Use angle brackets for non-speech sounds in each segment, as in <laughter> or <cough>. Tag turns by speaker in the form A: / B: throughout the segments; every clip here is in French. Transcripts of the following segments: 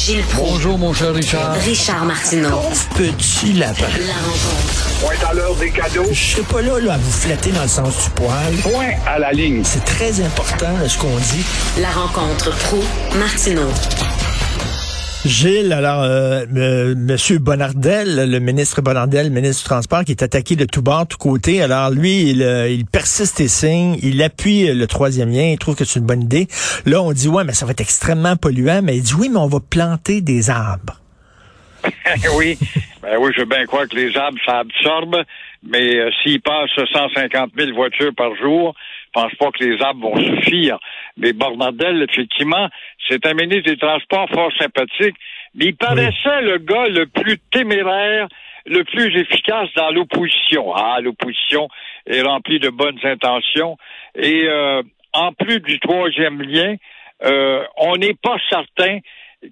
A: Gilles Proulx.
B: Bonjour, mon cher Richard.
A: Richard Martineau.
C: Petit lapin.
A: La rencontre.
D: Point à l'heure des cadeaux.
C: Je suis pas là, là à vous flatter dans le sens du poil.
D: Point à la ligne.
C: C'est très important là, ce qu'on dit.
A: La rencontre pro martineau
C: Gilles, alors, euh, euh, Monsieur Bonardel, le ministre Bonardel, ministre du Transport, qui est attaqué de tous bords, tous côtés. Alors, lui, il, euh, il persiste et signe, il appuie le troisième lien, il trouve que c'est une bonne idée. Là, on dit, ouais, mais ça va être extrêmement polluant. Mais il dit, oui, mais on va planter des arbres. <laughs>
E: oui, ben oui, je veux bien croire que les arbres, ça absorbe, mais euh, s'ils passent 150 000 voitures par jour, je pense pas que les arbres vont suffire. Mais Bornardel, effectivement, c'est un ministre des Transports fort sympathique, mais il paraissait le gars le plus téméraire, le plus efficace dans l'opposition. Ah, l'opposition est remplie de bonnes intentions. Et euh, en plus du troisième lien, euh, on n'est pas certain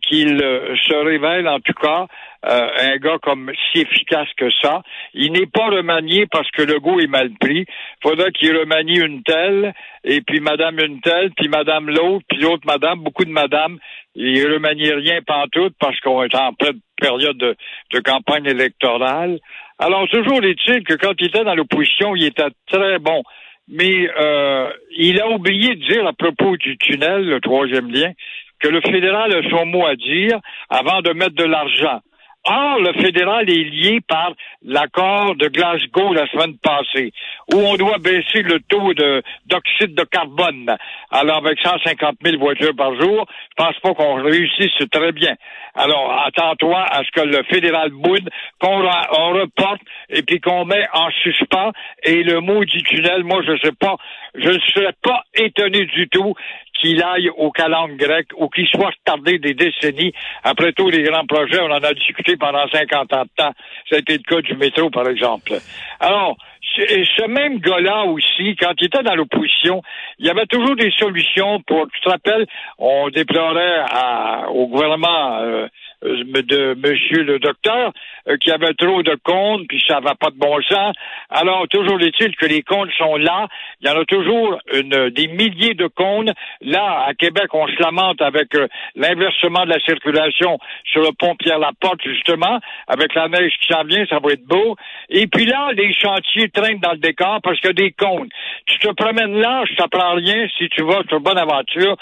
E: qu'il euh, se révèle, en tout cas, euh, un gars comme si efficace que ça. Il n'est pas remanié parce que le goût est mal pris. Faudrait qu'il remanie une telle, et puis madame une telle, puis madame l'autre, puis l'autre madame, beaucoup de madame. Il remanie rien pantoute parce qu'on est en pleine période de, de campagne électorale. Alors, toujours est-il que quand il était dans l'opposition, il était très bon. Mais euh, il a oublié de dire à propos du tunnel, le troisième lien, que le fédéral a son mot à dire avant de mettre de l'argent. Or, le fédéral est lié par l'accord de Glasgow la semaine passée, où on doit baisser le taux de d'oxyde de carbone. Alors, avec 150 000 voitures par jour, je pense pas qu'on réussisse très bien. Alors, attends-toi à ce que le fédéral boude, qu'on on reporte et puis qu'on met en suspens. Et le mot du tunnel, moi, je sais pas, je ne serais pas étonné du tout qu'il aille au calendes grec ou qu'il soit retardé des décennies. Après tous les grands projets, on en a discuté pendant 50 ans de temps. Ça a été le cas du métro, par exemple. Alors, ce même gars-là aussi, quand il était dans l'opposition, il y avait toujours des solutions pour, tu te rappelles, on déplorait à, au gouvernement euh, de monsieur le docteur euh, qui avait trop de comptes, puis ça va pas de bon sens. Alors, toujours est-il que les comptes sont là. Il y en a toujours une, des milliers de comptes. Là, à Québec, on se lamente avec euh, l'inversement de la circulation sur le pont Pierre-Laporte, justement, avec la neige qui s'en vient, ça va être beau. Et puis là, les chantiers traînent dans le décor parce qu'il y a des comptes. Tu te promènes là, je t'apprends rien si tu vas sur bonne aventure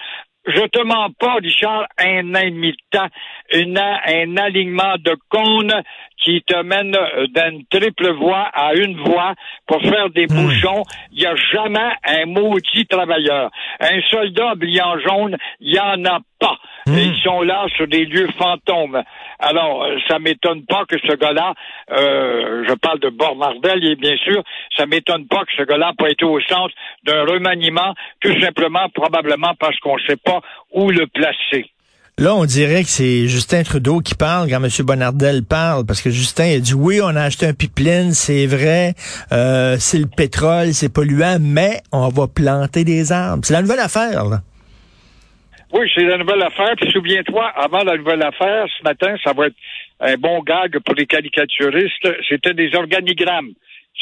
E: je te mens pas, Richard, un an et demi de temps, une, un alignement de cônes qui te mène d'une triple voie à une voie pour faire des
C: Hmm.
E: bouchons. Il n'y a jamais un maudit travailleur. Un soldat en jaune, il n'y en a pas.
C: Hmm.
E: Ils sont là sur des lieux fantômes. Alors, euh, ça m'étonne pas que ce gars-là, euh, je parle de Bornardel, et bien sûr, ça m'étonne pas que ce gars-là pas été au centre d'un remaniement, tout simplement, probablement parce qu'on ne sait pas où le placer.
C: Là, on dirait que c'est Justin Trudeau qui parle quand M. Bonardel parle, parce que Justin a dit oui, on a acheté un pipeline, c'est vrai, euh, c'est le pétrole, c'est polluant, mais on va planter des arbres. C'est la nouvelle affaire, là.
E: Oui, c'est la nouvelle affaire. Puis souviens-toi, avant la nouvelle affaire, ce matin, ça va être un bon gag pour les caricaturistes. C'était des organigrammes.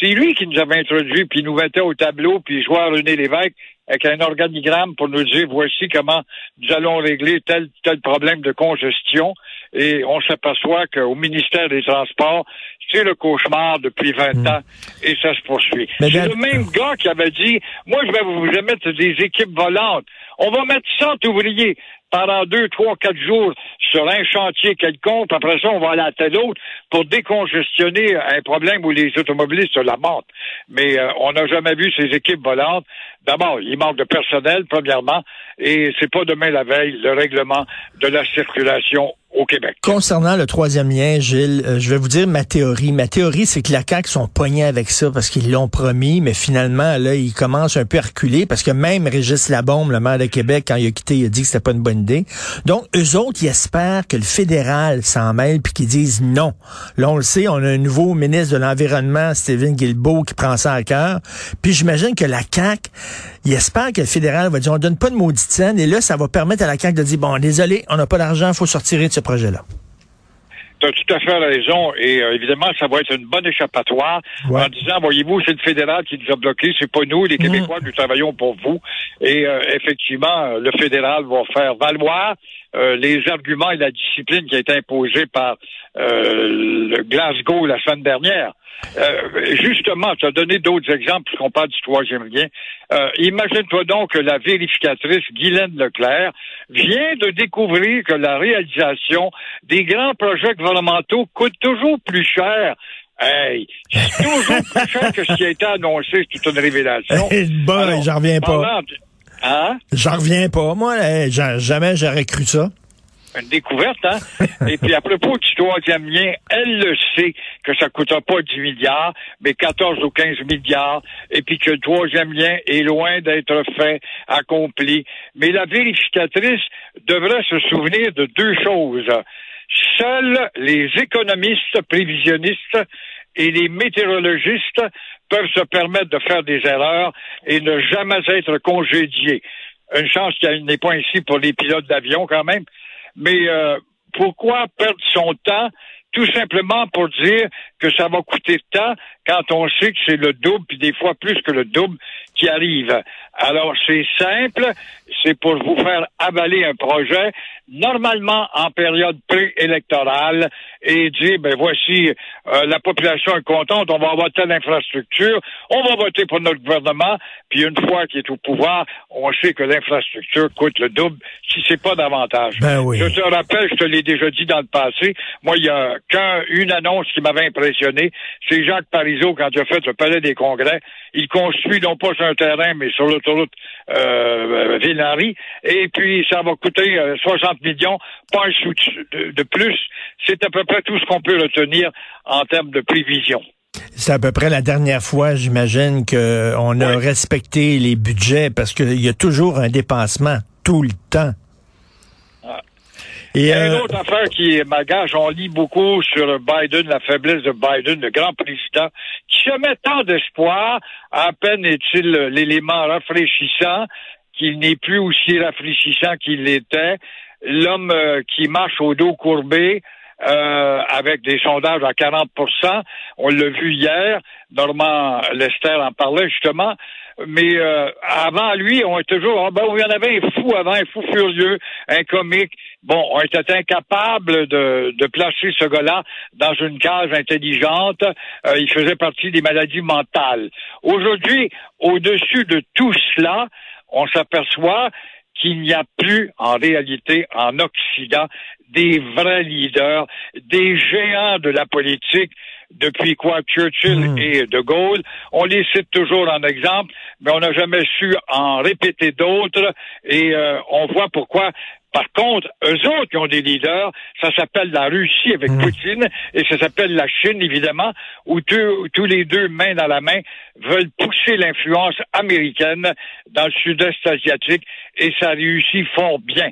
E: C'est lui qui nous avait introduit, puis il nous mettait au tableau, puis jouait à René Lévesque avec un organigramme pour nous dire voici comment nous allons régler tel tel problème de congestion. Et on s'aperçoit qu'au ministère des Transports, c'est le cauchemar depuis 20 ans et ça se poursuit. C'est le même gars qui avait dit moi je vais vous mettre des équipes volantes. On va mettre 100 ouvriers pendant deux, trois, quatre jours sur un chantier quelconque. Après ça, on va aller à tel autre pour décongestionner un problème où les automobilistes se lamentent. Mais euh, on n'a jamais vu ces équipes volantes. D'abord, il manque de personnel, premièrement, et c'est pas demain la veille le règlement de la circulation au Québec.
C: Concernant le troisième lien, Gilles, euh, je vais vous dire ma théorie. Ma théorie, c'est que la CAQ sont poignés avec ça parce qu'ils l'ont promis, mais finalement, là, ils commencent un peu à reculer parce que même Régis Labombe, le maire Québec, quand il a quitté, il a dit que c'était pas une bonne idée. Donc, eux autres, ils espèrent que le fédéral s'en mêle puis qu'ils disent non. Là, on le sait, on a un nouveau ministre de l'Environnement, Stephen Guilbeault, qui prend ça à cœur. Puis j'imagine que la CAQ, il espère que le fédéral va dire on donne pas de maudite scène et là, ça va permettre à la CAQ de dire bon, désolé, on n'a pas d'argent, faut sortir de ce projet-là.
E: Tu as tout à fait raison. Et euh, évidemment, ça va être une bonne échappatoire
C: Ouais.
E: en disant, voyez-vous, c'est le fédéral qui nous a bloqués, c'est pas nous, les Québécois, nous travaillons pour vous. Et euh, effectivement, euh, le fédéral va faire valoir euh, les arguments et la discipline qui a été imposée par euh, le Glasgow la semaine dernière. Euh, justement, tu as donné d'autres exemples puisqu'on parle du troisième lien. Euh, Imagine-toi donc que la vérificatrice Guylaine Leclerc vient de découvrir que la réalisation des grands projets gouvernementaux coûte toujours plus cher Hey, c'est toujours plus cher que ce qui a été annoncé, c'est toute une révélation. <laughs>
C: bon, j'en reviens pas.
E: Hein?
C: J'en reviens pas. Moi, jamais j'aurais cru ça
E: une découverte, hein? <laughs> Et puis à propos du troisième lien, elle le sait que ça ne coûtera pas 10 milliards, mais 14 ou 15 milliards, et puis que le troisième lien est loin d'être fait, accompli. Mais la vérificatrice devrait se souvenir de deux choses. Seuls les économistes prévisionnistes et les météorologistes peuvent se permettre de faire des erreurs et ne jamais être congédiés. Une chance qu'il n'est pas ici pour les pilotes d'avion quand même. Mais euh, pourquoi perdre son temps? Tout simplement pour dire que ça va coûter tant quand on sait que c'est le double, puis des fois plus que le double qui arrive. Alors c'est simple, c'est pour vous faire avaler un projet, normalement en période préélectorale, et dire, ben voici, euh, la population est contente, on va avoir telle infrastructure, on va voter pour notre gouvernement, puis une fois qu'il est au pouvoir, on sait que l'infrastructure coûte le double, si c'est pas davantage.
C: Ben oui.
E: Je te rappelle, je te l'ai déjà dit dans le passé, moi, il y a qu'une annonce qui m'avait impressionné, c'est Jacques Parizeau, quand il a fait le Palais des Congrès, il construit non pas sur un terrain, mais sur l'autoroute euh, et puis ça va coûter 60 euh, millions, pas un sou de, plus. C'est à peu près tout ce qu'on peut retenir en termes de prévision.
C: C'est à peu près la dernière fois, j'imagine, qu'on a respecté les budgets parce qu'il y a toujours un dépassement tout le temps.
E: Et une euh, autre affaire qui m'agage, on lit beaucoup sur Biden, la faiblesse de Biden, le grand président, qui se met tant d'espoir, à peine est-il l'élément rafraîchissant, qu'il n'est plus aussi rafraîchissant qu'il l'était. L'homme euh, qui marche au dos courbé, euh, avec des sondages à 40 On l'a vu hier. Normand Lester en parlait justement. Mais euh, avant lui, on est toujours. Ah, ben, il y en avait un fou avant, un fou furieux, un comique. Bon, on était incapable de, de placer ce gars-là dans une case intelligente. Euh, il faisait partie des maladies mentales. Aujourd'hui, au-dessus de tout cela, on s'aperçoit qu'il n'y a plus en réalité en Occident des vrais leaders, des géants de la politique depuis quoi Churchill hmm. et De Gaulle. On les cite toujours en exemple, mais on n'a jamais su en répéter d'autres et euh, on voit pourquoi par contre, eux autres qui ont des leaders, ça s'appelle la Russie avec hmm. Poutine et ça s'appelle la Chine, évidemment, où tous les deux, main dans la main, veulent pousser l'influence américaine dans le sud-est asiatique et ça réussit fort bien.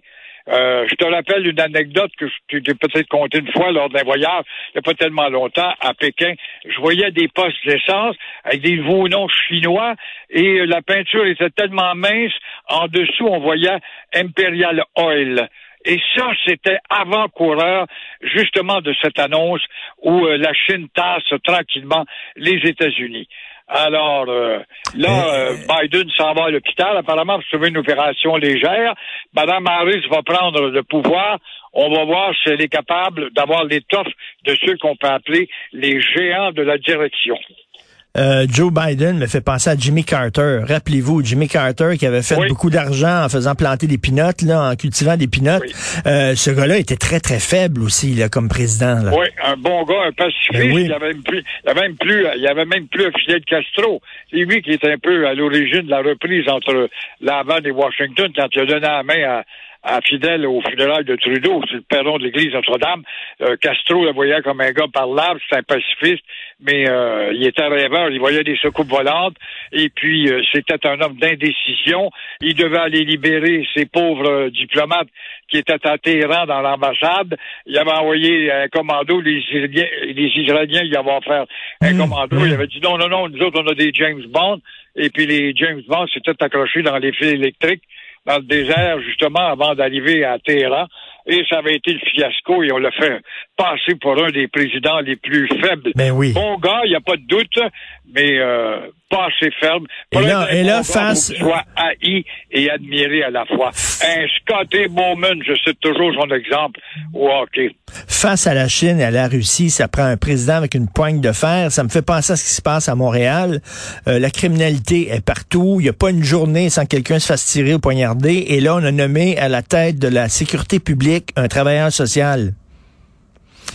E: Euh, je te rappelle une anecdote que je t'ai peut-être contée une fois lors d'un voyage, il n'y a pas tellement longtemps, à Pékin. Je voyais des postes d'essence avec des nouveaux noms chinois et la peinture était tellement mince, en dessous, on voyait Imperial Oil. Et ça, c'était avant-coureur, justement, de cette annonce où euh, la Chine tasse tranquillement les États-Unis. Alors euh, là, euh, Biden s'en va à l'hôpital, apparemment pour trouver une opération légère. Madame Harris va prendre le pouvoir. On va voir si elle est capable d'avoir l'étoffe de ceux qu'on peut appeler les géants de la direction.
C: Euh, Joe Biden me fait penser à Jimmy Carter. Rappelez-vous, Jimmy Carter qui avait fait beaucoup d'argent en faisant planter des pinottes, là, en cultivant des pinottes. Euh, ce gars-là était très, très faible aussi, là, comme président. Là.
E: Oui, un bon gars, un pacifiste. Ben il, avait même plus, il, avait même plus, il avait même plus Fidel Castro. C'est lui qui est un peu à l'origine de la reprise entre la Havane et Washington quand il a donné la main à, à fidèle au funérailles de Trudeau, c'est le perron de l'église Notre-Dame. Euh, Castro le voyait comme un gars parlable, c'est un pacifiste, mais euh, il était rêveur, il voyait des secoupes volantes, et puis euh, c'était un homme d'indécision. Il devait aller libérer ces pauvres diplomates qui étaient à Téhéran dans l'ambassade. Il avait envoyé un commando, les Israéliens, les Israéliens y avaient offert un mmh, commando. Il mmh. avait dit non, non, non, nous autres, on a des James Bond. Et puis les James Bond s'étaient accrochés dans les fils électriques dans le désert, justement, avant d'arriver à Téhéran. Et ça avait été le fiasco et on l'a fait passer pour un des présidents les plus faibles.
C: Ben oui.
E: Bon gars, il n'y a pas de doute, mais euh, pas assez ferme.
C: Et là- et là, face-
E: soit haï et admiré à la fois. Un Scotty Bowman, je cite toujours son exemple au hockey.
C: Face à la Chine et à la Russie, ça prend un président avec une poigne de fer. Ça me fait penser à ce qui se passe à Montréal. Euh, la criminalité est partout. Il n'y a pas une journée sans que quelqu'un se fasse tirer ou poignarder. Et là, on a nommé à la tête de la sécurité publique un travailleur social.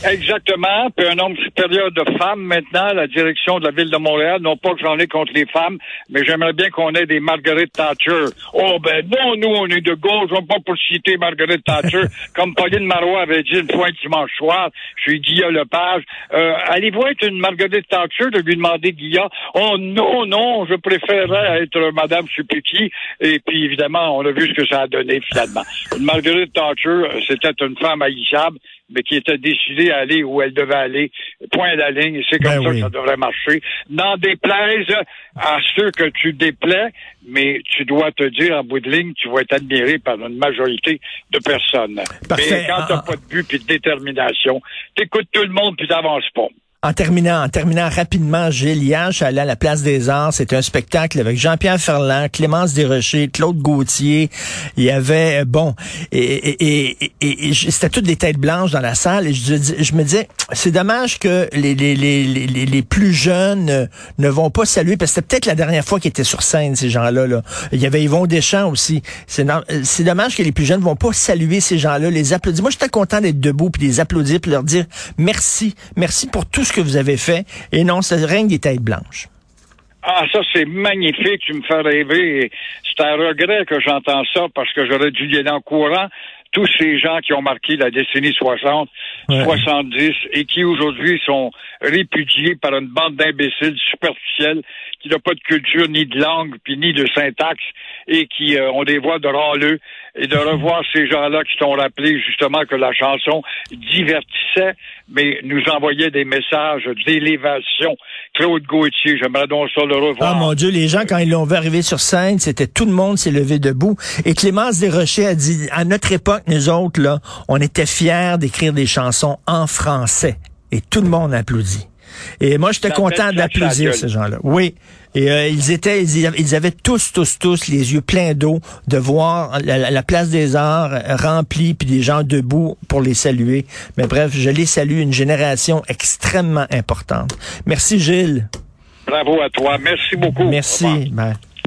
E: Exactement. Puis un nombre supérieur de femmes maintenant à la direction de la ville de Montréal. Non pas que j'en ai contre les femmes, mais j'aimerais bien qu'on ait des Margaret Thatcher. Oh ben non, nous on est de gauche, on pas pour citer Margaret Thatcher. <laughs> Comme Pauline Marois avait dit une fois un dimanche soir, je suis Guilla Lepage. Euh, Allez-vous être une Margaret Thatcher de lui demander Guilla? Oh non, non, je préférerais être Madame Supiki. Et puis évidemment, on a vu ce que ça a donné finalement. Une Margaret Thatcher, c'était une femme haïssable mais qui était décidée à aller où elle devait aller, point à la ligne, et c'est comme
C: Ben
E: ça
C: oui.
E: que ça devrait marcher. N'en déplaise à ceux que tu déplais, mais tu dois te dire en bout de ligne, tu vas être admiré par une majorité de personnes.
C: Parfait.
E: Mais quand t'as
C: Ah, ah.
E: pas de but puis de détermination, t'écoutes tout le monde puis t'avances pas.
C: En terminant, en terminant rapidement, Gilles, hier, à la Place des Arts. C'était un spectacle avec Jean-Pierre Ferland, Clémence Desrochers, Claude Gauthier. Il y avait, euh, bon, et, et, c'était toutes des têtes blanches dans la salle. Et je, me disais, c'est dommage que les, les, les, les, plus jeunes ne vont pas saluer, parce que c'était peut-être la dernière fois qu'ils étaient sur scène, ces gens-là. Là. Il y avait Yvon Deschamps aussi. Euh, c'est dommage que les plus jeunes ne vont pas saluer ces gens-là, les applaudir. Moi, j'étais content d'être debout, puis les applaudir, puis leur dire merci, merci pour tout ce que vous avez fait. Et non, ça règne des têtes blanches.
E: Ah, ça, c'est magnifique. Tu me fais rêver. Et C'est un regret que j'entends ça parce que j'aurais dû y aller en courant. Tous ces gens qui ont marqué la décennie 60,
C: Ouais.
E: 70 et qui aujourd'hui sont répudiés par une bande d'imbéciles superficiels qui n'ont pas de culture ni de langue puis ni de syntaxe et qui euh, ont des voix de râleux et de <laughs> revoir ces gens-là qui t'ont rappelé justement que la chanson divertissait mais nous envoyait des messages d'élévation. Claude Gauthier, j'aimerais donc ça le revoir.
C: Ah mon Dieu, les gens, quand ils l'ont vu arriver sur scène, c'était tout le monde s'est levé debout. Et Clémence Desrochers a dit, à notre époque, nous autres, là, on était fiers d'écrire des chansons en français. Et tout le monde applaudit. Et moi, j'étais content d'applaudir ces gens-là. Oui. Et euh, ils étaient, ils, avaient tous, tous, tous les yeux pleins d'eau de voir la, la- la place des arts remplie, puis des gens debout pour les saluer. Mais bref, je les salue, une génération extrêmement importante. Merci Gilles.
E: Bravo à toi. Merci beaucoup.
C: Merci.